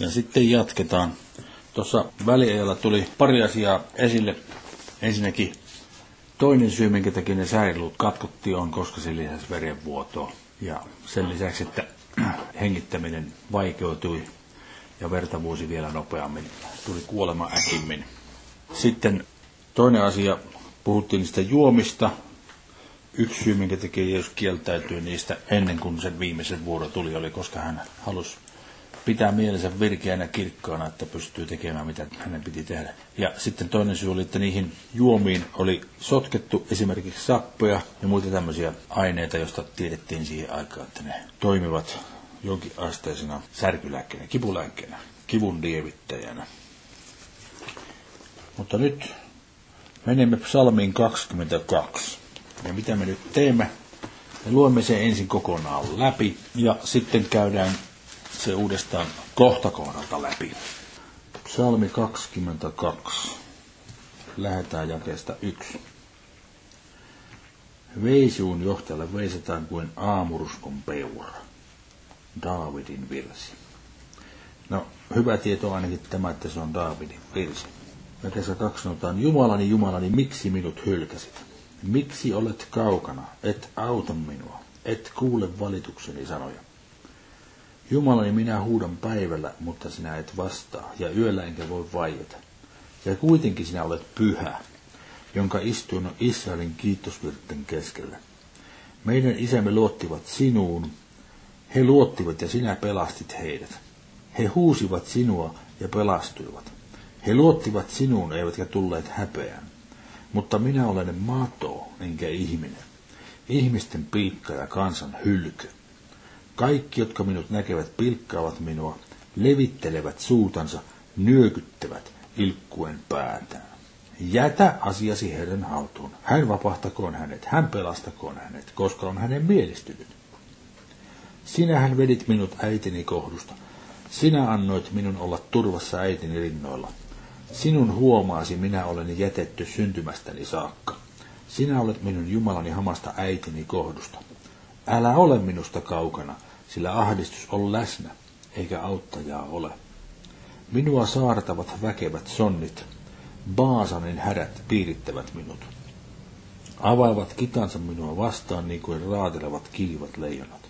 Ja sitten jatketaan. Tuossa väliajalla tuli pari asiaa esille. Ensinnäkin toinen syy, minkä takia ne säilyt katkottiin, on koska se lisäsi verenvuotoa. Ja sen lisäksi, että hengittäminen vaikeutui ja verta vuosi vielä nopeammin. Tuli kuolema äkimmin. Sitten toinen asia, puhuttiin niistä juomista. Yksi syy, minkä takia Jeesus kieltäytyi niistä ennen kuin sen viimeisen vuoro tuli, oli koska hän halusi pitää mielensä virkeänä kirkkaana, että pystyy tekemään mitä hänen piti tehdä. Ja sitten toinen syy oli, että niihin juomiin oli sotkettu esimerkiksi sappoja ja muita tämmöisiä aineita, joista tiedettiin siihen aikaan, että ne toimivat jonkin asteisena särkylääkkeenä, kipulääkkeenä, kivun lievittäjänä. Mutta nyt menemme psalmiin 22. Ja mitä me nyt teemme? Me luemme sen ensin kokonaan läpi ja sitten käydään se uudestaan kohta kohdalta läpi. Psalmi 22. Lähetään jakeesta 1. Veisuun johtajalle veisetään kuin aamuruskon peura. Daavidin virsi. No, hyvä tieto ainakin tämä, että se on Daavidin virsi. Jakessa kaksi sanotaan, Jumalani, Jumalani, miksi minut hylkäsit? Miksi olet kaukana, et auta minua, et kuule valitukseni sanoja? Jumalani, minä huudan päivällä, mutta sinä et vastaa, ja yöllä enkä voi vaieta. Ja kuitenkin sinä olet pyhä, jonka istuin on Israelin kiitosvirten keskellä. Meidän isämme luottivat sinuun, he luottivat ja sinä pelastit heidät. He huusivat sinua ja pelastuivat. He luottivat sinuun eivätkä tulleet häpeään. Mutta minä olen mato enkä ihminen, ihmisten piikka ja kansan hylky. Kaikki, jotka minut näkevät, pilkkaavat minua, levittelevät suutansa, nyökyttävät ilkkuen päätään. Jätä asiasi Herran haltuun. Hän vapahtakoon hänet, hän pelastakoon hänet, koska on hänen mielistynyt. Sinähän vedit minut äitini kohdusta. Sinä annoit minun olla turvassa äitini rinnoilla. Sinun huomaasi minä olen jätetty syntymästäni saakka. Sinä olet minun Jumalani hamasta äitini kohdusta. Älä ole minusta kaukana, sillä ahdistus on läsnä, eikä auttajaa ole. Minua saartavat väkevät sonnit, Baasanin hädät piirittävät minut. Avaavat kitansa minua vastaan niin kuin raatelevat kiivat leijonat.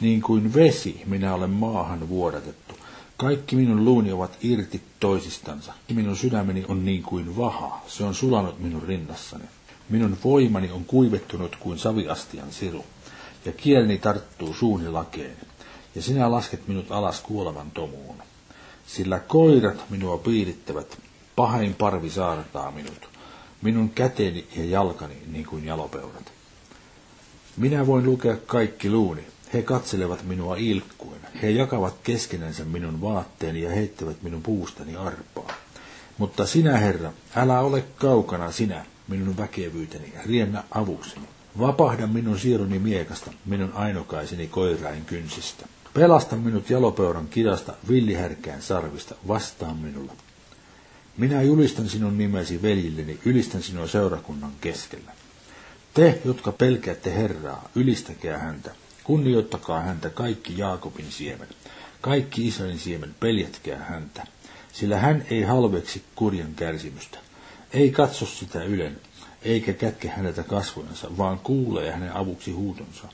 Niin kuin vesi minä olen maahan vuodatettu. Kaikki minun luuni ovat irti toisistansa. Minun sydämeni on niin kuin vaha, se on sulanut minun rinnassani. Minun voimani on kuivettunut kuin saviastian siru ja kieleni tarttuu suuni lakeen, ja sinä lasket minut alas kuoleman tomuun. Sillä koirat minua piirittävät, pahain parvi saartaa minut, minun käteni ja jalkani niin kuin jalopeurat. Minä voin lukea kaikki luuni, he katselevat minua ilkkuen, he jakavat keskenänsä minun vaatteeni ja heittävät minun puustani arpaa. Mutta sinä, Herra, älä ole kaukana sinä, minun väkevyyteni, riennä avukseni. Vapahda minun sieluni miekasta, minun ainokaiseni koirain kynsistä. Pelasta minut jalopeuran kidasta, villihärkään sarvista, vastaan minulla. Minä julistan sinun nimesi veljilleni, ylistän sinua seurakunnan keskellä. Te, jotka pelkäätte Herraa, ylistäkää häntä. Kunnioittakaa häntä kaikki Jaakobin siemen. Kaikki Israelin siemen, peljätkää häntä. Sillä hän ei halveksi kurjan kärsimystä. Ei katso sitä ylen, eikä kätke häneltä kasvojensa, vaan kuulee hänen avuksi huutonsa.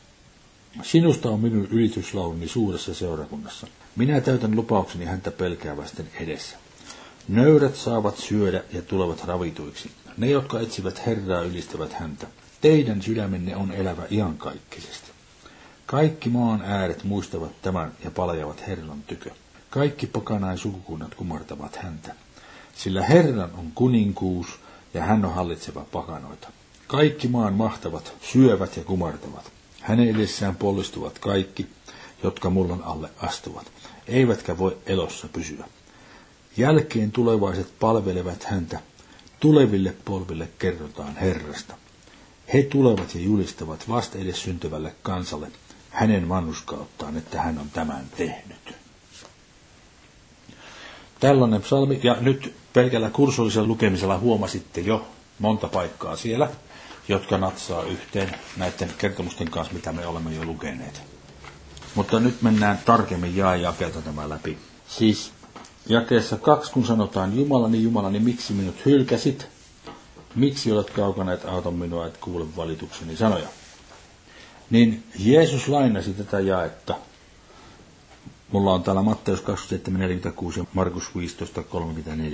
Sinusta on minun ylityslauluni suuressa seurakunnassa. Minä täytän lupaukseni häntä pelkäävästen edessä. Nöyrät saavat syödä ja tulevat ravituiksi. Ne, jotka etsivät Herraa, ylistävät häntä. Teidän sydämenne on elävä iankaikkisesti. Kaikki maan ääret muistavat tämän ja paljavat Herran tykö. Kaikki pakanain sukukunnat kumartavat häntä. Sillä Herran on kuninkuus, ja hän on hallitseva pakanoita. Kaikki maan mahtavat syövät ja kumartavat. Hänen edessään pollistuvat kaikki, jotka mullan alle astuvat, eivätkä voi elossa pysyä. Jälkeen tulevaiset palvelevat häntä, tuleville polville kerrotaan Herrasta. He tulevat ja julistavat vasta edes syntyvälle kansalle hänen vannuskauttaan, että hän on tämän tehnyt. Tällainen psalmi, ja nyt pelkällä kursollisella lukemisella huomasitte jo monta paikkaa siellä, jotka natsaa yhteen näiden kertomusten kanssa, mitä me olemme jo lukeneet. Mutta nyt mennään tarkemmin jakeelta tämä läpi. Siis jakeessa kaksi, kun sanotaan Jumalani, Jumalani, miksi minut hylkäsit? Miksi olet kaukana, et auta minua, et kuule valitukseni sanoja? Niin Jeesus lainasi tätä jaetta. Mulla on täällä Matteus 27.46 ja Markus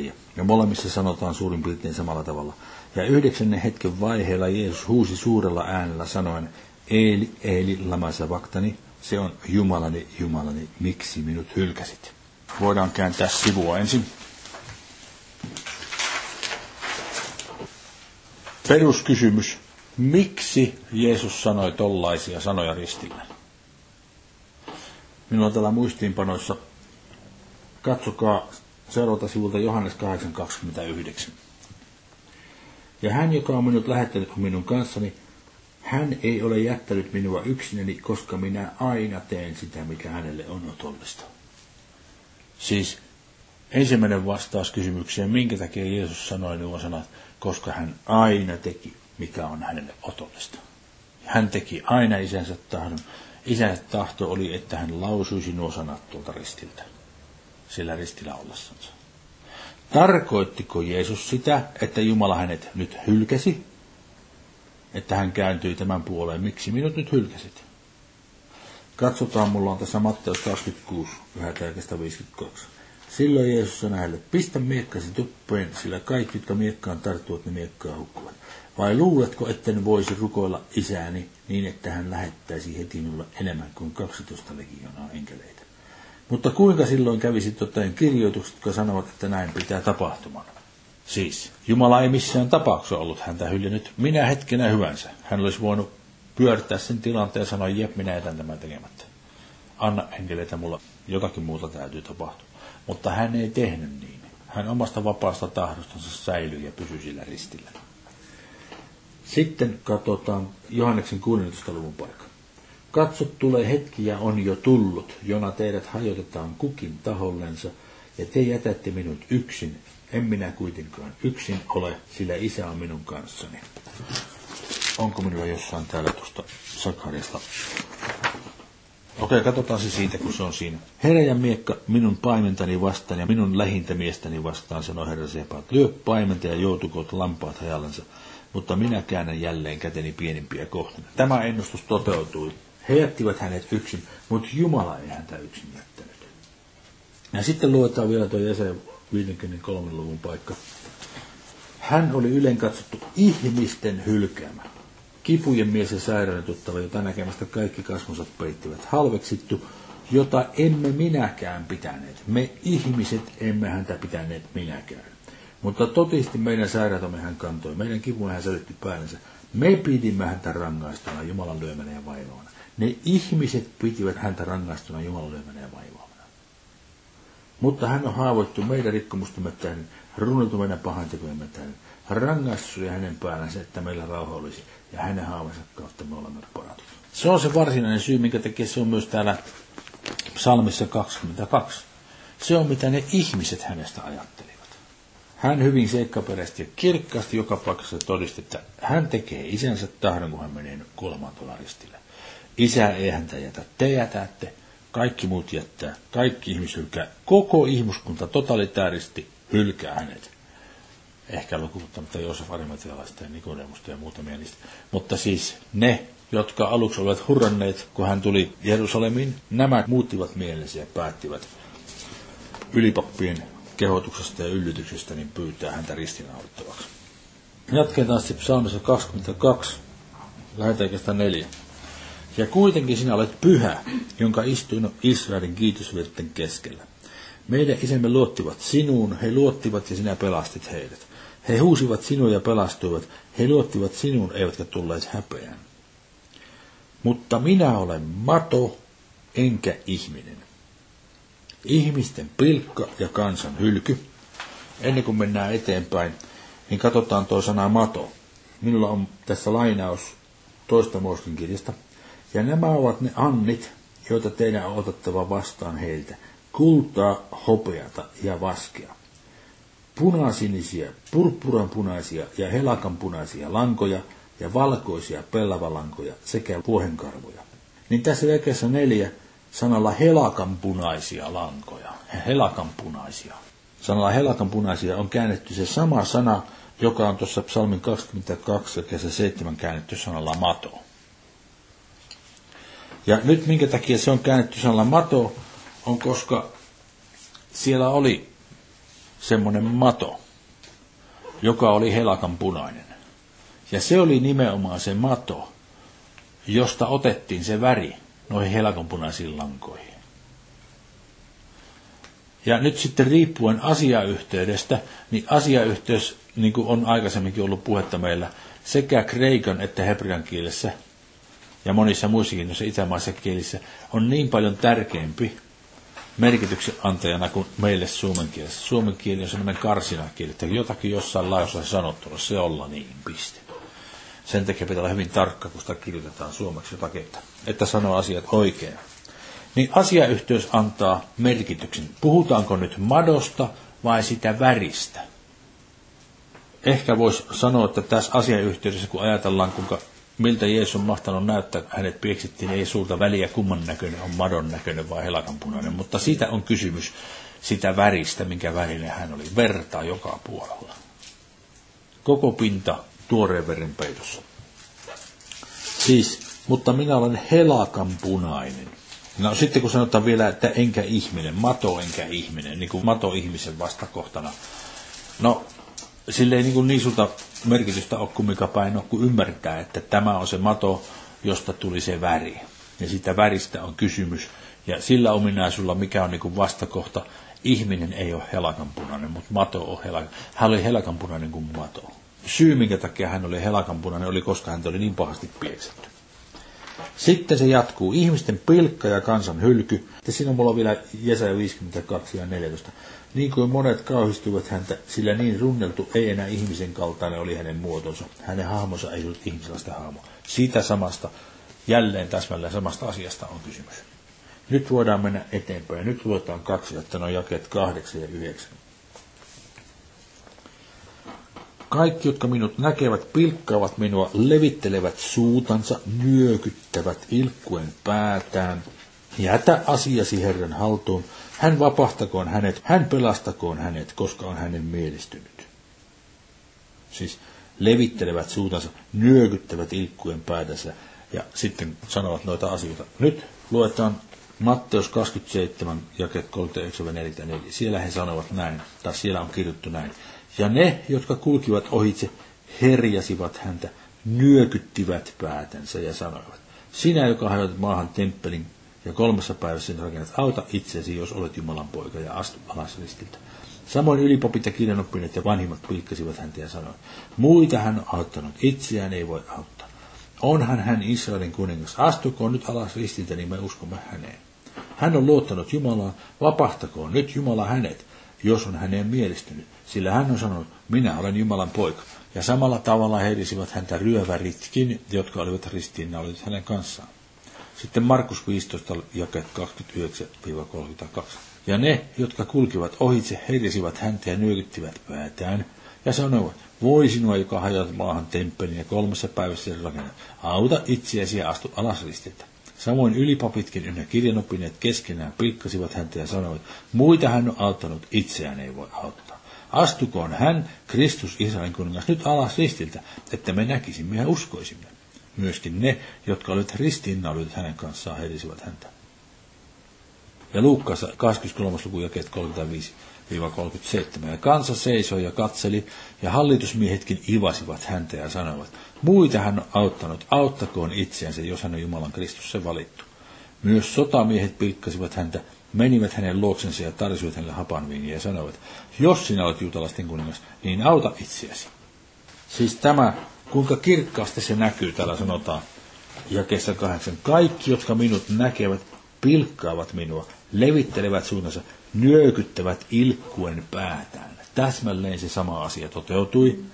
15.34. Ja molemmissa sanotaan suurin piirtein samalla tavalla. Ja yhdeksännen hetken vaiheella Jeesus huusi suurella äänellä sanoen, Eeli, Eeli, lama vaktani, se on Jumalani, Jumalani, miksi minut hylkäsit? Voidaan kääntää sivua ensin. Peruskysymys. Miksi Jeesus sanoi tollaisia sanoja ristillä? Minulla on täällä muistiinpanoissa. Katsokaa seurata sivulta Johannes 8.29. Ja hän, joka on minut lähettänyt minun kanssani, hän ei ole jättänyt minua yksinäni, koska minä aina teen sitä, mikä hänelle on otollista. Siis ensimmäinen vastaus kysymykseen, minkä takia Jeesus sanoi nuo sanat, koska hän aina teki, mikä on hänelle otollista. Hän teki aina isänsä tahdon. Isänsä tahto oli, että hän lausuisi nuo sanat tuolta ristiltä, sillä ristillä ollessansa. Tarkoittiko Jeesus sitä, että Jumala hänet nyt hylkäsi? Että hän kääntyi tämän puoleen, miksi minut nyt hylkäsit? Katsotaan, mulla on tässä Matteus 26, 52. Silloin Jeesus sanoi hänelle, pistä miekkasi tuppeen, sillä kaikki, jotka miekkaan tarttuvat, ne miekkaa hukkuvat. Vai luuletko, etten voisi rukoilla isääni niin, että hän lähettäisi heti minulle enemmän kuin 12 legionaa enkeleitä? Mutta kuinka silloin kävisi toteen kirjoitukset, jotka sanovat, että näin pitää tapahtumaan? Siis, Jumala ei missään tapauksessa ollut häntä hyljännyt minä hetkenä hyvänsä. Hän olisi voinut pyörtää sen tilanteen ja sanoa, jep, minä jätän tämän tekemättä. Anna enkeleitä mulla, jotakin muuta täytyy tapahtua. Mutta hän ei tehnyt niin. Hän omasta vapaasta tahdostansa säilyi ja pysyi sillä ristillä. Sitten katsotaan Johanneksen 16. luvun paikka. Katsot, tulee hetki ja on jo tullut, jona teidät hajotetaan kukin tahollensa, ja te jätätte minut yksin, en minä kuitenkaan yksin ole, sillä isä on minun kanssani. Onko minulla jossain täällä tuosta Sakariasta Okei, katsotaan se siitä, kun se on siinä. Herra ja miekka minun paimentani vastaan ja minun lähintä miestäni vastaan, sanoi herra Sepaat. Lyö paimenta ja joutukoot lampaat hajallansa, mutta minä käännän jälleen käteni pienimpiä kohtina. Tämä ennustus toteutui. He jättivät hänet yksin, mutta Jumala ei häntä yksin jättänyt. Ja sitten luetaan vielä tuo jäsen 53. luvun paikka. Hän oli ylen katsottu ihmisten hylkäämä kipujen mies ja sairaantuttava, jota näkemästä kaikki kasvonsa peittivät, halveksittu, jota emme minäkään pitäneet. Me ihmiset emme häntä pitäneet minäkään. Mutta totisesti meidän sairaatamme hän kantoi, meidän kivun hän sälytti päällensä. Me pidimme häntä rangaistuna Jumalan lyömänä ja vaivaamana. Ne ihmiset pitivät häntä rangaistuna Jumalan lyömänä ja vaivaamana. Mutta hän on haavoittu meidän rikkomustamme tähden, runneltu meidän pahantekojemme tähden. Rangaistus oli hänen päällänsä, että meillä rauha olisi ja hänen haavansa kautta me olemme parantuneet. Se on se varsinainen syy, minkä takia se on myös täällä psalmissa 22. Se on mitä ne ihmiset hänestä ajattelivat. Hän hyvin seikkaperäisesti ja kirkkaasti joka paikassa todisti, että hän tekee isänsä tahdon, kun hän menee kuolemaan tuolla ristillä. Isä ei häntä jätä, te jätätte, kaikki muut jättää, kaikki ihmiset hylkää, koko ihmiskunta totalitaaristi hylkää hänet ehkä lukuuttamatta Joosef Arimatialaista ja Nikodemusta ja muutamia niistä. Mutta siis ne, jotka aluksi olivat hurranneet, kun hän tuli Jerusalemiin, nämä muuttivat mielensä ja päättivät ylipappien kehotuksesta ja yllytyksestä niin pyytää häntä ristinaulittavaksi. Jatketaan sitten psalmissa 22, lähetään 4. Ja kuitenkin sinä olet pyhä, jonka istuin Israelin kiitosvirten keskellä. Meidän isämme luottivat sinuun, he luottivat ja sinä pelastit heidät. He huusivat sinua ja pelastuivat. He luottivat sinuun, eivätkä tulleet häpeään. Mutta minä olen mato, enkä ihminen. Ihmisten pilkka ja kansan hylky. Ennen kuin mennään eteenpäin, niin katsotaan tuo sana mato. Minulla on tässä lainaus toista Moskin kirjasta. Ja nämä ovat ne annit, joita teidän on otettava vastaan heiltä. Kultaa, hopeata ja vaskea punasinisia, purppuran punaisia ja helakan punaisia lankoja ja valkoisia pellavalankoja sekä vuohenkarvoja. Niin tässä jakeessa neljä sanalla helakanpunaisia lankoja. Helakanpunaisia. Sanalla helakanpunaisia on käännetty se sama sana, joka on tuossa psalmin 22 ja kesä 7 käännetty sanalla mato. Ja nyt minkä takia se on käännetty sanalla mato, on koska siellä oli semmoinen mato, joka oli helakan punainen. Ja se oli nimenomaan se mato, josta otettiin se väri noihin helakanpunaisiin lankoihin. Ja nyt sitten riippuen asiayhteydestä, niin asiayhteys, niin kuin on aikaisemminkin ollut puhetta meillä, sekä kreikan että hebrean kielessä ja monissa muissakin noissa itämaissa kielissä, on niin paljon tärkeämpi merkityksen antajana kuin meille suomen kielessä. Suomen kieli on sellainen karsinakieli, että jotakin jossain laissa sanottuna, se olla niin, piste. Sen takia pitää olla hyvin tarkka, kun sitä kirjoitetaan suomeksi jotakin, että, että sanoo asiat oikein. Niin asiayhteys antaa merkityksen. Puhutaanko nyt madosta vai sitä väristä? Ehkä voisi sanoa, että tässä asiayhteydessä, kun ajatellaan, kuinka miltä Jeesus on mahtanut näyttää, hänet pieksittiin, ei suurta väliä kumman näköinen on madon näköinen vai helakanpunainen, mutta siitä on kysymys sitä väristä, minkä värinen hän oli. Verta joka puolella. Koko pinta tuoreen veren peitossa. Siis, mutta minä olen helakanpunainen. No sitten kun sanotaan vielä, että enkä ihminen, mato enkä ihminen, niin kuin mato ihmisen vastakohtana. No, sille ei niin, kuin niin sulta merkitystä ole kumminkaan päin ole, kun ymmärtää, että tämä on se mato, josta tuli se väri. Ja sitä väristä on kysymys. Ja sillä ominaisuudella, mikä on niin kuin vastakohta, ihminen ei ole helakanpunainen, mutta mato on helakan. Hän oli helakanpunainen kuin mato. Syy, minkä takia hän oli helakanpunainen, oli koska hän oli niin pahasti pieksetty. Sitten se jatkuu. Ihmisten pilkka ja kansan hylky. Ja siinä on mulla vielä Jesaja 52 ja 14. Niin kuin monet kauhistuivat häntä, sillä niin runneltu ei enää ihmisen kaltainen oli hänen muotonsa. Hänen hahmonsa ei ollut ihmisellaista hahmoa. Siitä samasta, jälleen täsmälleen samasta asiasta on kysymys. Nyt voidaan mennä eteenpäin. Nyt luetaan kaksi, että ne on jakeet kahdeksan ja yhdeksän. Kaikki, jotka minut näkevät, pilkkaavat minua, levittelevät suutansa, nyökyttävät ilkkuen päätään. Jätä asiasi Herran haltuun, hän vapahtakoon hänet, hän pelastakoon hänet, koska on hänen mielistynyt. Siis levittelevät suutansa, nyökyttävät ilkkuen päätänsä ja sitten sanovat noita asioita. Nyt luetaan Matteus 27, jakeet 39 Siellä he sanovat näin, tai siellä on kirjoittu näin. Ja ne, jotka kulkivat ohitse, herjasivat häntä, nyökyttivät päätänsä ja sanoivat, sinä, joka hajotat maahan temppelin ja kolmessa päivässä sen rakennat, auta itseäsi, jos olet Jumalan poika ja astu alas ristiltä. Samoin ylipapit ja kirjanoppineet ja vanhimmat pilkkasivat häntä ja sanoivat, muita hän on auttanut, itseään ei voi auttaa. Onhan hän Israelin kuningas, astukoon nyt alas ristiltä, niin me uskomme häneen. Hän on luottanut Jumalaa, vapahtakoon nyt Jumala hänet, jos on häneen mielistynyt, sillä hän on sanonut, minä olen Jumalan poika. Ja samalla tavalla heirisivät häntä ryöväritkin, jotka olivat ristiinnaulit hänen kanssaan. Sitten Markus 15, jakeet 29-32. Ja ne, jotka kulkivat ohitse, heirisivät häntä ja nyökyttivät päätään, ja sanoivat, voi sinua, joka hajat maahan temppelin ja kolmessa päivässä rakennat, auta itseäsi ja astu alas ristiltä. Samoin ylipapitkin ynnä kirjanopineet keskenään pilkkasivat häntä ja sanoivat, muita hän on auttanut, itseään ei voi auttaa. Astukoon hän, Kristus Israelin kuningas, nyt alas ristiltä, että me näkisimme ja uskoisimme. Myöskin ne, jotka olivat ristiinnaulut hänen kanssaan, herisivät häntä. Ja Luukkaassa 23. luku jakeet 35-37. Ja kansa seisoi ja katseli, ja hallitusmiehetkin ivasivat häntä ja sanoivat, muita hän on auttanut, auttakoon itseänsä, jos hän on Jumalan Kristus se valittu. Myös sotamiehet pilkkasivat häntä, menivät hänen luoksensa ja tarjosivat hänelle hapanviiniä ja sanoivat, jos sinä olet juutalaisten kuningas, niin auta itseäsi. Siis tämä kuinka kirkkaasti se näkyy, täällä sanotaan jakeessa kahdeksan. Kaikki, jotka minut näkevät, pilkkaavat minua, levittelevät suunnansa, nyökyttävät ilkkuen päätään. Täsmälleen se sama asia toteutui.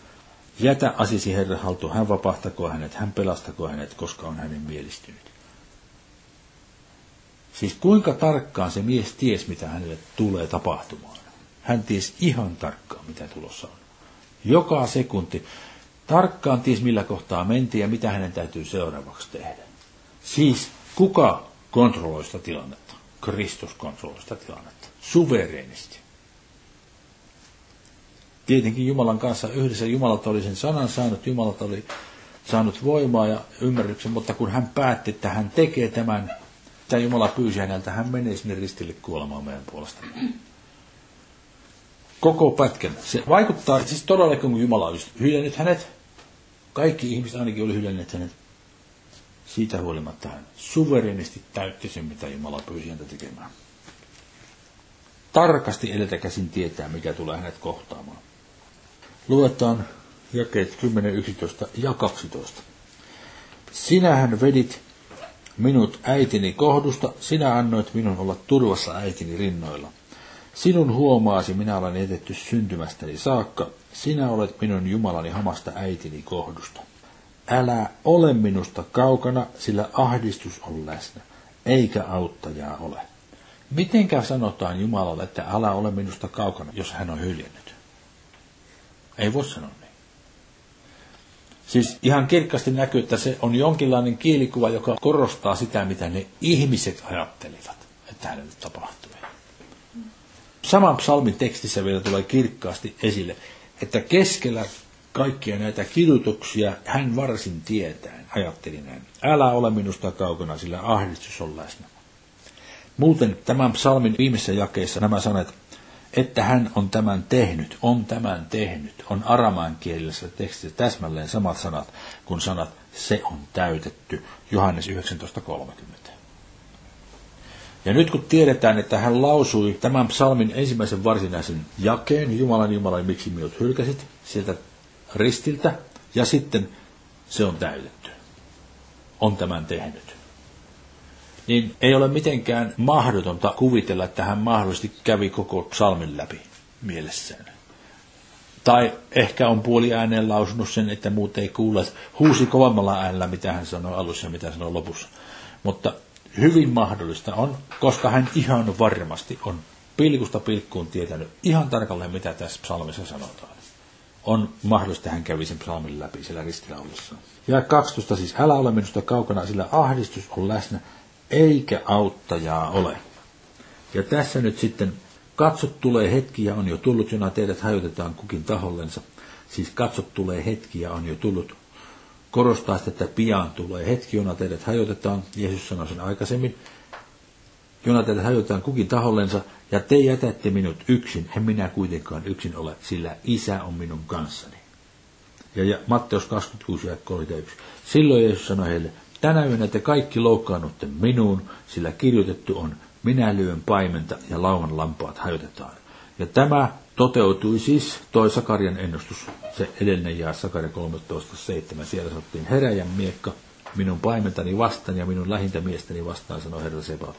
Jätä asisi Herra haltuun, hän vapahtako hänet, hän pelastako hänet, koska on hänen mielistynyt. Siis kuinka tarkkaan se mies ties, mitä hänelle tulee tapahtumaan. Hän ties ihan tarkkaan, mitä tulossa on. Joka sekunti tarkkaan ties millä kohtaa mentiin ja mitä hänen täytyy seuraavaksi tehdä. Siis kuka kontrolloista tilannetta. Kristus kontrolloista tilannetta. Suvereenisti. Tietenkin Jumalan kanssa yhdessä Jumalat oli sen sanan saanut, Jumalat oli saanut voimaa ja ymmärryksen, mutta kun hän päätti, että hän tekee tämän, mitä Jumala pyysi häneltä, hän menee sinne ristille kuolemaan meidän puolesta. Koko pätkän. Se vaikuttaa, siis todellakin kun Jumala olisi hyljännyt hänet, kaikki ihmiset ainakin oli hylänneet hänet, siitä huolimatta hän suverenisti täytti sen, mitä Jumala pyysi häntä tekemään. Tarkasti edeltä käsin tietää, mikä tulee hänet kohtaamaan. Luetaan jakeet 10, 11 ja 12. Sinähän vedit minut äitini kohdusta, sinä annoit minun olla turvassa äitini rinnoilla. Sinun huomaasi minä olen etetty syntymästäni saakka, sinä olet minun Jumalani hamasta äitini kohdusta. Älä ole minusta kaukana, sillä ahdistus on läsnä, eikä auttajaa ole. Mitenkä sanotaan Jumalalle, että älä ole minusta kaukana, jos hän on hyljännyt? Ei voi sanoa. Siis ihan kirkkaasti näkyy, että se on jonkinlainen kielikuva, joka korostaa sitä, mitä ne ihmiset ajattelivat, että hänelle tapahtui. Saman psalmin tekstissä vielä tulee kirkkaasti esille, että keskellä kaikkia näitä kidutuksia hän varsin tietää, ajatteli näin. Älä ole minusta kaukana, sillä ahdistus on läsnä. Muuten tämän psalmin viimeisessä jakeessa nämä sanat, että hän on tämän tehnyt, on tämän tehnyt, on aramaan kielisessä tekstissä täsmälleen samat sanat kuin sanat se on täytetty, Johannes 19.30. Ja nyt kun tiedetään, että hän lausui tämän psalmin ensimmäisen varsinaisen jakeen, Jumalan Jumalan, miksi minut hylkäsit, sieltä ristiltä, ja sitten se on täytetty. On tämän tehnyt. Niin ei ole mitenkään mahdotonta kuvitella, että hän mahdollisesti kävi koko psalmin läpi mielessään. Tai ehkä on puoli ääneen lausunut sen, että muut ei kuule. Huusi kovemmalla äänellä, mitä hän sanoi alussa ja mitä hän sanoi lopussa. Mutta hyvin mahdollista on, koska hän ihan varmasti on pilkusta pilkkuun tietänyt ihan tarkalleen, mitä tässä psalmissa sanotaan. On mahdollista, että hän kävi sen psalmin läpi siellä ristilaulussa. Ja 12 siis, älä ole minusta kaukana, sillä ahdistus on läsnä, eikä auttajaa ole. Ja tässä nyt sitten, katsot tulee hetki ja on jo tullut, jona teidät hajotetaan kukin tahollensa. Siis katsot tulee hetki ja on jo tullut, korostaa sitä, että pian tulee hetki, jona teidät hajotetaan. Jeesus sanoi sen aikaisemmin. Jona teidät hajotetaan kukin tahollensa, ja te jätätte minut yksin, en minä kuitenkaan yksin ole, sillä isä on minun kanssani. Ja, ja Matteus 26 ja 31. Silloin Jeesus sanoi heille, tänä yönä te kaikki loukkaannutte minuun, sillä kirjoitettu on, minä lyön paimenta ja lauman lampaat hajotetaan. Ja tämä toteutui siis toi Sakarian ennustus, se edellinen jää Sakaria 13.7. Siellä sanottiin heräjän miekka minun paimentani vastaan ja minun lähintämiestäni vastaan, sanoi herra Seba.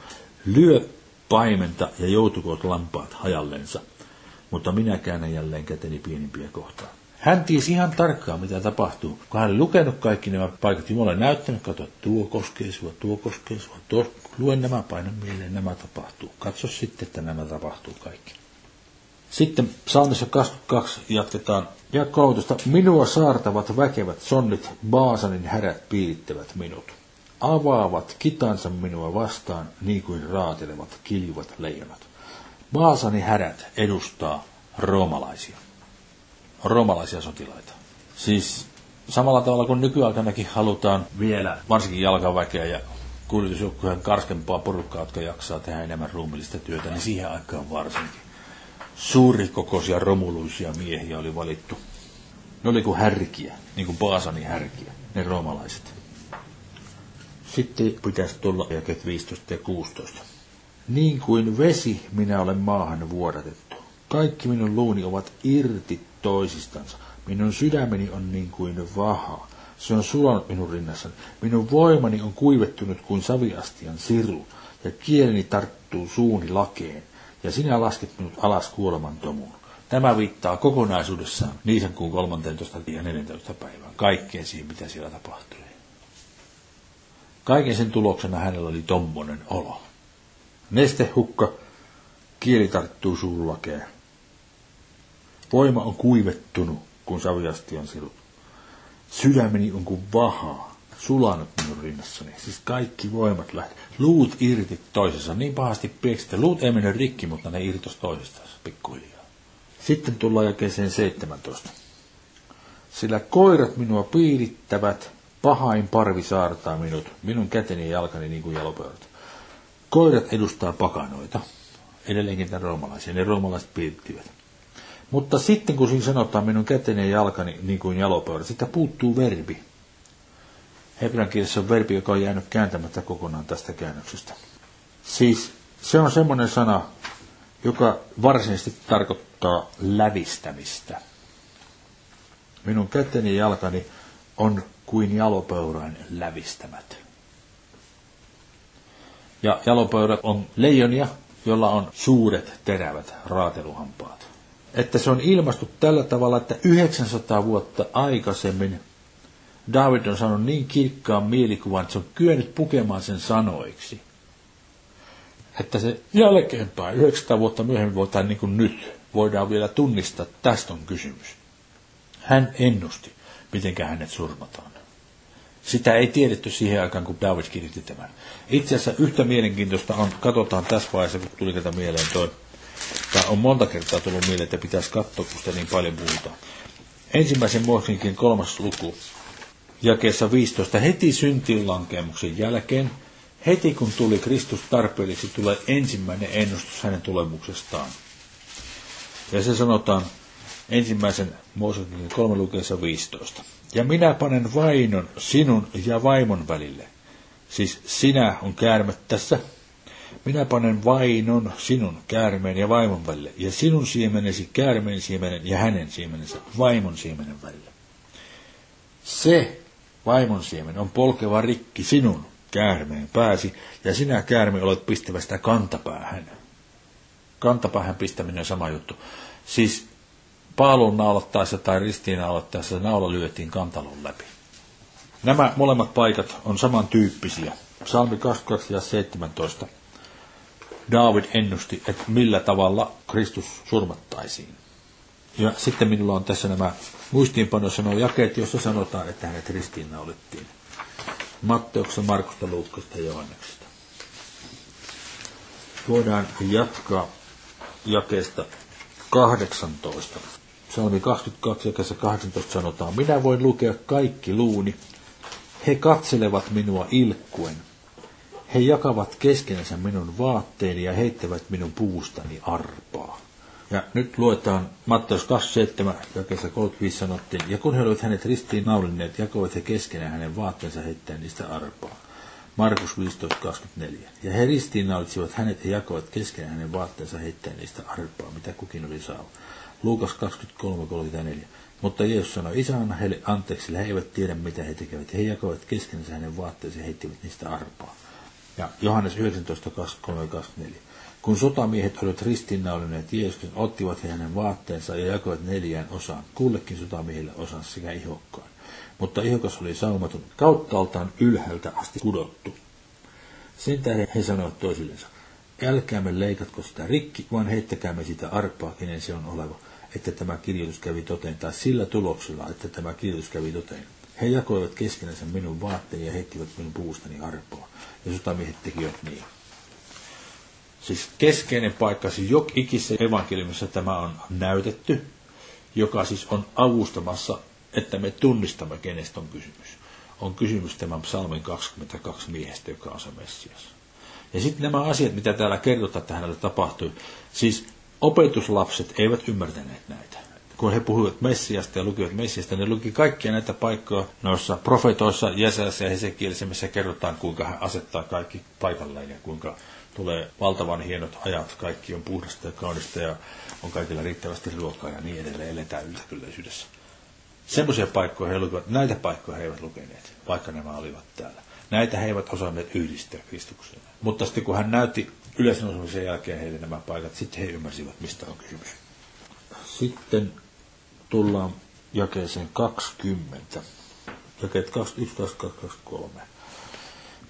Lyö paimenta ja joutukoot lampaat hajallensa, mutta minä käännän jälleen käteni pienimpiä kohtaan. Hän tiesi ihan tarkkaan, mitä tapahtuu. Kun hän oli lukenut kaikki nämä paikat, Jumala näyttänyt, katso, tuo koskee sua, tuo koskee tuo, luen nämä painan mieleen, nämä tapahtuu. Katso sitten, että nämä tapahtuu kaikki. Sitten psalmissa 22 jatketaan. Ja 13. Minua saartavat väkevät sonnit, Baasanin härät piirittävät minut. Avaavat kitansa minua vastaan, niin kuin raatelevat kiljuvat leijonat. Baasani härät edustaa roomalaisia. Roomalaisia sotilaita. Siis samalla tavalla kuin nykyaikanakin halutaan vielä, varsinkin jalkaväkeä ja kuljetusjoukkojen karskempaa porukkaa, jotka jaksaa tehdä enemmän ruumillista työtä, niin siihen aikaan varsinkin suurikokoisia romuluisia miehiä oli valittu. Ne oli kuin härkiä, niin kuin Baasanin härkiä, ne roomalaiset. Sitten pitäisi tulla jaket 15 ja 16. Niin kuin vesi minä olen maahan vuodatettu. Kaikki minun luuni ovat irti toisistansa. Minun sydämeni on niin kuin vaha. Se on sulanut minun rinnassani. Minun voimani on kuivettunut kuin saviastian siru, ja kieleni tarttuu suuni lakeen ja sinä lasket minut alas kuoleman tomuun. Tämä viittaa kokonaisuudessaan kuun 13. ja 14. päivään, kaikkeen siihen, mitä siellä tapahtui. Kaiken sen tuloksena hänellä oli tommonen olo. Nestehukka, kieli tarttuu suullakeen. Voima on kuivettunut, kun saviasti on sirut. Sydämeni on kuin vahaa. sulanut minun rinnassani. Siis kaikki voimat lähti. Luut irti toisessa niin pahasti pieksi, että luut ei mennyt rikki, mutta ne irtos toisestaan pikkuhiljaa. Sitten tullaan jakeeseen 17. Sillä koirat minua piirittävät, pahain parvi saartaa minut, minun käteni ja jalkani niin kuin jalopeurat. Koirat edustaa pakanoita, edelleenkin tämän roomalaisia, ne roomalaiset piirittivät. Mutta sitten kun siinä sanotaan minun käteni ja jalkani niin kuin jalopeurat, sitä puuttuu verbi. Hebrean kielessä on verbi, joka on jäänyt kääntämättä kokonaan tästä käännöksestä. Siis se on semmoinen sana, joka varsinaisesti tarkoittaa lävistämistä. Minun käteni ja jalkani on kuin jalopeurain lävistämät. Ja jalopeurat on leijonia, jolla on suuret terävät raateluhampaat. Että se on ilmastu tällä tavalla, että 900 vuotta aikaisemmin David on saanut niin kirkkaan mielikuvan, että se on kyennyt pukemaan sen sanoiksi. Että se jälkeenpäin, 900 vuotta myöhemmin voidaan niin kuin nyt, voidaan vielä tunnistaa, että tästä on kysymys. Hän ennusti, miten hänet surmataan. Sitä ei tiedetty siihen aikaan, kun David kirjoitti tämän. Itse asiassa yhtä mielenkiintoista on, katsotaan tässä vaiheessa, kun tuli tätä mieleen toi, tai on monta kertaa tullut mieleen, että pitäisi katsoa, kun sitä niin paljon puhutaan. Ensimmäisen Mooseksen kolmas luku, jakeessa 15, heti syntiinlankemuksen jälkeen, heti kun tuli Kristus tarpeellisesti, tulee ensimmäinen ennustus hänen tulemuksestaan. Ja se sanotaan ensimmäisen Mooseksen kolme lukeessa 15. Ja minä panen vainon sinun ja vaimon välille. Siis sinä on käärme tässä. Minä panen vainon sinun käärmeen ja vaimon välille, ja sinun siemenesi käärmeen siemenen ja hänen siemenensä vaimon siemenen välille. Se vaimon siemen on polkeva rikki sinun käärmeen pääsi, ja sinä käärme olet pistävä sitä kantapäähän. Kantapäähän pistäminen on sama juttu. Siis paalun naulattaessa tai ristiin naulattaessa naula lyötiin kantalon läpi. Nämä molemmat paikat on samantyyppisiä. Salmi 22 ja 17. David ennusti, että millä tavalla Kristus surmattaisiin. Ja sitten minulla on tässä nämä muistiinpanossa nuo jakeet, joissa sanotaan, että hänet ristiinnaulittiin. Matteuksesta, Markusta, Luukkasta ja Johanneksesta. Voidaan jatkaa jakeesta 18. Salmi 22 ja 18 sanotaan, minä voin lukea kaikki luuni. He katselevat minua ilkkuen. He jakavat keskenänsä minun vaatteeni ja heittävät minun puustani arpaa. Ja nyt luetaan Matteus 27, jakeessa 35 sanottiin, ja kun he olivat hänet ristiin naulinneet, jakoivat he keskenään hänen vaatteensa heittäen niistä arpaa. Markus 15.24. Ja he ristiinnaulitsivat hänet ja jakoivat keskenään hänen vaatteensa heittäen niistä arpaa, mitä kukin oli saanut. Luukas 23.34. Mutta Jeesus sanoi, isä anna heille anteeksi, he eivät tiedä mitä he tekevät. He jakoivat keskenään hänen vaatteensa ja heittivät niistä arpaa. Ja Johannes 19.23.24. Kun sotamiehet olivat ristiinnaulineet Jeesuksen, ottivat he hänen vaatteensa ja jakoivat neljään osaan, kullekin sotamiehille osan sekä ihokkaan mutta ihokas oli saumaton, kauttaaltaan ylhäältä asti kudottu. Sen tähden he sanoivat toisillensa, älkäämme leikatko sitä rikki, vaan heittäkäämme sitä arpaa, kenen se on oleva, että tämä kirjoitus kävi toteen, tai sillä tuloksella, että tämä kirjoitus kävi toteen. He jakoivat keskenänsä minun vaatteeni ja heittivät minun puustani arpoa, ja sotamiehet tekivät niin. Siis keskeinen paikka, siis jok ikisessä evankeliumissa tämä on näytetty, joka siis on avustamassa että me tunnistamme, kenestä on kysymys. On kysymys tämän psalmin 22 miehestä, joka on se Messias. Ja sitten nämä asiat, mitä täällä kerrotaan, että hänelle tapahtui. Siis opetuslapset eivät ymmärtäneet näitä. Kun he puhuivat Messiasta ja lukivat Messiasta, ne luki kaikkia näitä paikkoja noissa profetoissa, Jesässä ja Hesekielessä, missä kerrotaan, kuinka hän asettaa kaikki paikalleen ja kuinka tulee valtavan hienot ajat, kaikki on puhdasta ja kaunista ja on kaikilla riittävästi ruokaa ja niin edelleen, eletään yltäkylläisyydessä. Semmoisia paikkoja he lukivat, näitä paikkoja he eivät lukeneet, vaikka nämä olivat täällä. Näitä he eivät osanneet yhdistää Kristukseen. Mutta sitten kun hän näytti yleisen jälkeen heille nämä paikat, sitten he ymmärsivät, mistä on kysymys. Sitten tullaan jakeeseen 20. Jakeet 21, 22, 23.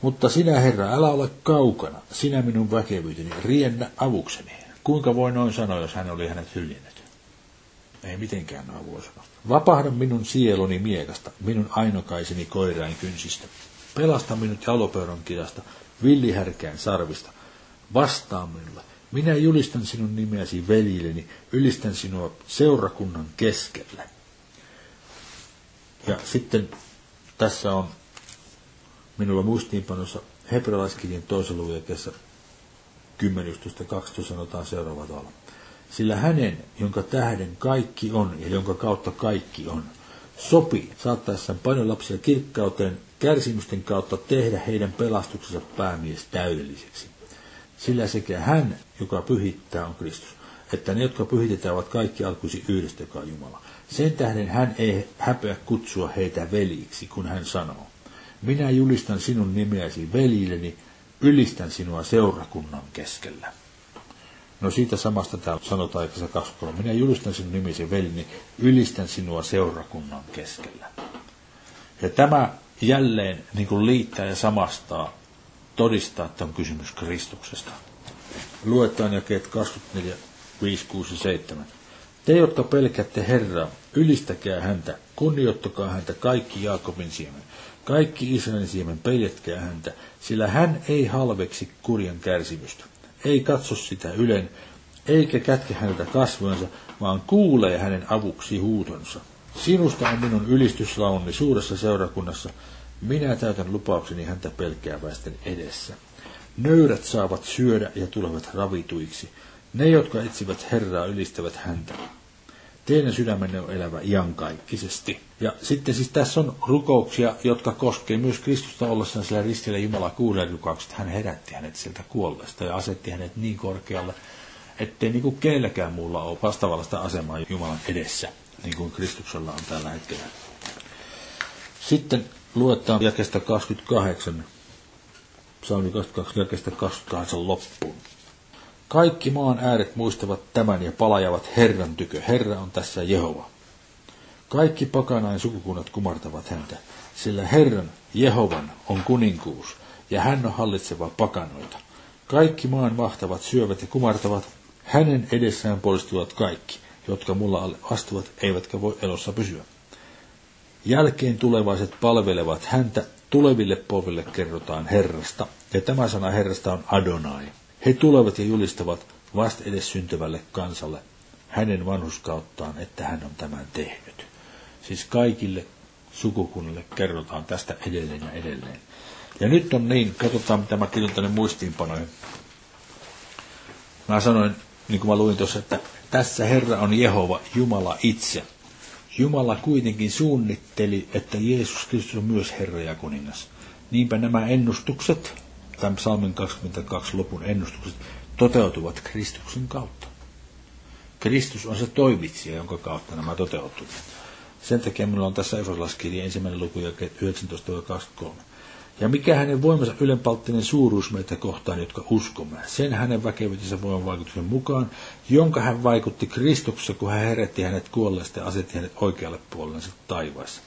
Mutta sinä, Herra, älä ole kaukana, sinä minun väkevyyteni, riennä avukseni. Kuinka voi noin sanoa, jos hän oli hänet hyljännyt? Ei mitenkään voi sanoa. Vapahda minun sieluni miekasta, minun ainokaiseni koirain kynsistä. Pelasta minut jalopeuron kidasta, villihärkään sarvista. Vastaa minulle. Minä julistan sinun nimeäsi veljilleni, ylistän sinua seurakunnan keskellä. Ja sitten tässä on minulla muistiinpanossa hebrealaiskirjan toisen luvun jälkeessä 10, 12 sanotaan seuraava tavalla. Sillä hänen, jonka tähden kaikki on ja jonka kautta kaikki on, sopi saattaessaan paljon lapsia kirkkauteen kärsimysten kautta tehdä heidän pelastuksensa päämies täydelliseksi. Sillä sekä hän, joka pyhittää, on Kristus, että ne, jotka pyhitetään, ovat kaikki alkuisi yhdestä, joka on Jumala. Sen tähden hän ei häpeä kutsua heitä veliksi, kun hän sanoo, minä julistan sinun nimeäsi veljilleni, ylistän sinua seurakunnan keskellä. No siitä samasta täällä sanotaan aikassa 23. Minä julistan sinun nimesi veljeni, ylistän sinua seurakunnan keskellä. Ja tämä jälleen niin kuin liittää ja samastaa, todistaa, että on kysymys Kristuksesta. Luetaan jakeet 24, 5, 6 ja 7. Te, jotka pelkäätte Herraa, ylistäkää häntä, kunnioittakaa häntä kaikki Jaakobin siemen. Kaikki Israelin siemen peljetkää häntä, sillä hän ei halveksi kurjan kärsimystä. Ei katso sitä ylen, eikä kätke häneltä kasvojensa, vaan kuulee hänen avuksi huutonsa. Sinusta on minun ylistyslaunni suuressa seurakunnassa. Minä täytän lupaukseni häntä pelkääväisten edessä. Nöyrät saavat syödä ja tulevat ravituiksi. Ne, jotka etsivät Herraa, ylistävät häntä. Teidän sydämenne on elävä iankaikkisesti. Ja sitten siis tässä on rukouksia, jotka koskee myös Kristusta ollessaan sillä ristillä Jumala kuulee rukoukset. Hän herätti hänet sieltä kuolleesta ja asetti hänet niin korkealle, ettei niin kuin kenelläkään muulla ole vastaavallista asemaa Jumalan edessä, niin kuin Kristuksella on tällä hetkellä. Sitten luetaan jakesta 28, psalmi 22, jakesta 28 loppuun. Kaikki maan ääret muistavat tämän ja palajavat Herran tykö. Herra on tässä Jehova. Kaikki pakanain sukukunnat kumartavat häntä, sillä Herran, Jehovan, on kuninkuus, ja hän on hallitseva pakanoita. Kaikki maan mahtavat syövät ja kumartavat, hänen edessään puolistuvat kaikki, jotka mulla alle astuvat, eivätkä voi elossa pysyä. Jälkeen tulevaiset palvelevat häntä, tuleville polville kerrotaan Herrasta, ja tämä sana Herrasta on Adonai. He tulevat ja julistavat vast edes syntyvälle kansalle hänen vanhuskauttaan, että hän on tämän tehnyt. Siis kaikille sukukunnille kerrotaan tästä edelleen ja edelleen. Ja nyt on niin, katsotaan mitä mä kirjoitan tänne muistiinpanoihin. Mä sanoin, niin kuin mä luin tuossa, että tässä Herra on Jehova, Jumala itse. Jumala kuitenkin suunnitteli, että Jeesus Kristus on myös Herra ja kuningas. Niinpä nämä ennustukset, tämän psalmin 22 lopun ennustukset toteutuvat Kristuksen kautta. Kristus on se toimitsija, jonka kautta nämä toteutuvat. Sen takia minulla on tässä Efesolaiskirja ensimmäinen luku 19-23. Ja mikä hänen voimansa ylenpalttinen suuruus meitä kohtaan, jotka uskomme, sen hänen väkevyytensä voiman vaikutuksen mukaan, jonka hän vaikutti Kristuksessa, kun hän herätti hänet kuolleesta ja asetti hänet oikealle puolellensa taivaassa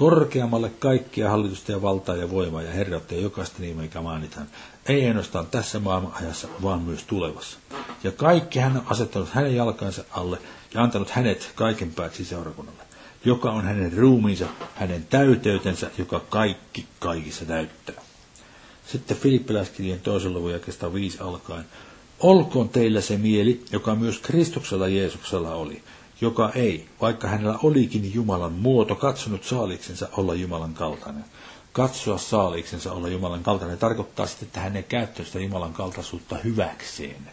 korkeammalle kaikkia hallitusta ja valtaa ja voimaa ja herrautta ja jokaista nimeä, mikä mainitaan. Ei ainoastaan tässä maailman ajassa, vaan myös tulevassa. Ja kaikki hän on asettanut hänen jalkansa alle ja antanut hänet kaiken pääksi seurakunnalle, joka on hänen ruumiinsa, hänen täyteytensä, joka kaikki kaikissa täyttää. Sitten Filippiläiskirjan toisen luvun jakesta viisi alkaen. Olkoon teillä se mieli, joka myös Kristuksella Jeesuksella oli, joka ei, vaikka hänellä olikin Jumalan muoto, katsonut saaliksensa olla Jumalan kaltainen. Katsoa saaliksensa olla Jumalan kaltainen tarkoittaa sitten, että hän ei käyttänyt sitä Jumalan kaltaisuutta hyväkseen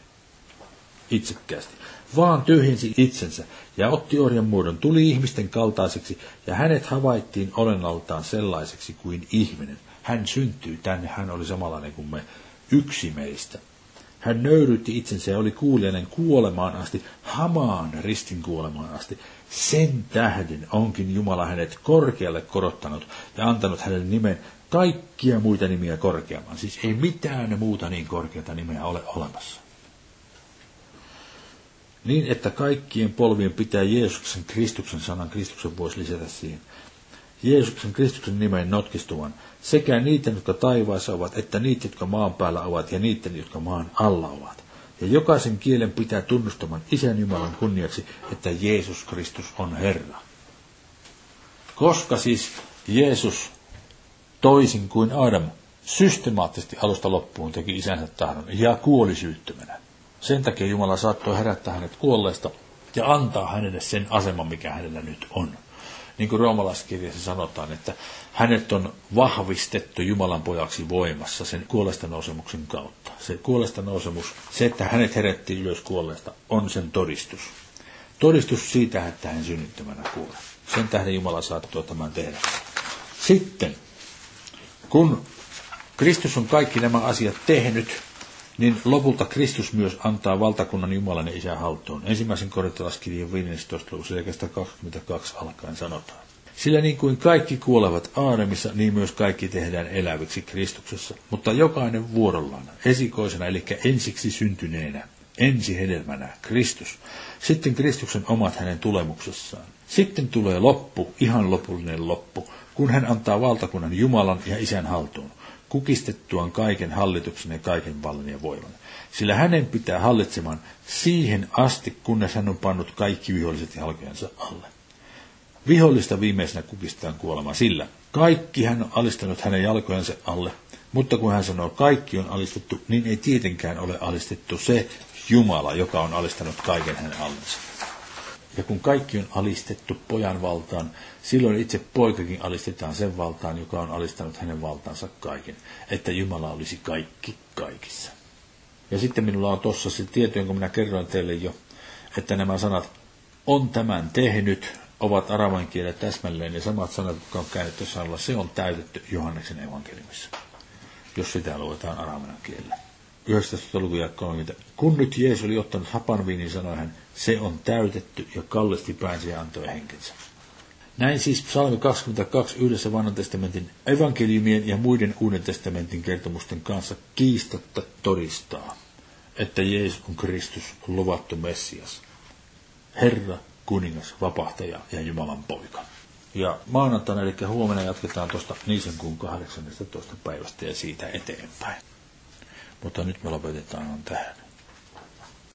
itsekkäästi, vaan tyhjensi itsensä ja otti orjan muodon, tuli ihmisten kaltaiseksi ja hänet havaittiin olennaltaan sellaiseksi kuin ihminen. Hän syntyi tänne, hän oli samanlainen kuin me, yksi meistä. Hän nöyrytti itsensä ja oli kuulijainen kuolemaan asti, hamaan ristin kuolemaan asti. Sen tähden onkin Jumala hänet korkealle korottanut ja antanut hänelle nimen kaikkia muita nimiä korkeamman. Siis ei mitään muuta niin korkeata nimeä ole olemassa. Niin, että kaikkien polvien pitää Jeesuksen Kristuksen sanan, Kristuksen voisi lisätä siihen. Jeesuksen Kristuksen nimeen notkistuvan, sekä niiden, jotka taivaassa ovat, että niiden, jotka maan päällä ovat, ja niiden, jotka maan alla ovat. Ja jokaisen kielen pitää tunnustamaan Isän Jumalan kunniaksi, että Jeesus Kristus on Herra. Koska siis Jeesus toisin kuin Adam systemaattisesti alusta loppuun teki isänsä tahdon ja kuoli syyttömänä. Sen takia Jumala saattoi herättää hänet kuolleesta ja antaa hänelle sen aseman, mikä hänellä nyt on. Niin kuin roomalaiskirjassa sanotaan, että hänet on vahvistettu Jumalan pojaksi voimassa sen kuolesta nousemuksen kautta. Se kuolesta nousemus, se, että hänet herätti ylös kuolleesta, on sen todistus. Todistus siitä, että hän synnyttämänä kuoli. Sen tähden Jumala saattoi tämän tehdä. Sitten, kun Kristus on kaikki nämä asiat tehnyt, niin lopulta Kristus myös antaa valtakunnan Jumalan ja Isän haltuun. Ensimmäisen korintolaskirjan 15. luvussa 22 alkaen sanotaan. Sillä niin kuin kaikki kuolevat Aademissa, niin myös kaikki tehdään eläviksi Kristuksessa, mutta jokainen vuorollaan, esikoisena eli ensiksi syntyneenä, ensi hedelmänä, Kristus. Sitten Kristuksen omat hänen tulemuksessaan. Sitten tulee loppu, ihan lopullinen loppu, kun hän antaa valtakunnan Jumalan ja Isän haltuun kukistettuaan kaiken hallituksen ja kaiken vallan ja voiman. Sillä hänen pitää hallitsemaan siihen asti, kunnes hän on pannut kaikki viholliset jalkojensa alle. Vihollista viimeisenä kukistaan kuolema sillä. Kaikki hän on alistanut hänen jalkojensa alle, mutta kun hän sanoo kaikki on alistettu, niin ei tietenkään ole alistettu se Jumala, joka on alistanut kaiken hänen allensa. Ja kun kaikki on alistettu pojan valtaan, silloin itse poikakin alistetaan sen valtaan, joka on alistanut hänen valtaansa kaiken, että Jumala olisi kaikki kaikissa. Ja sitten minulla on tuossa se tieto, jonka minä kerroin teille jo, että nämä sanat on tämän tehnyt, ovat aravan kielellä täsmälleen ja samat sanat, jotka on käännetty sanalla, se on täytetty Johanneksen evankeliumissa, jos sitä luetaan aravan kielellä. 19. luku 30. Kun nyt Jeesus oli ottanut hapanviinin, sanoi hän, se on täytetty ja kallisti pääsi ja antoi henkensä. Näin siis psalmi 22 yhdessä vanhan testamentin evankeliumien ja muiden uuden testamentin kertomusten kanssa kiistatta todistaa, että Jeesus on Kristus, luvattu Messias, Herra, kuningas, vapahtaja ja Jumalan poika. Ja maanantaina, eli huomenna jatketaan tuosta Niisen kuun 18. päivästä ja siitä eteenpäin. Mutta nyt me lopetetaan tähän.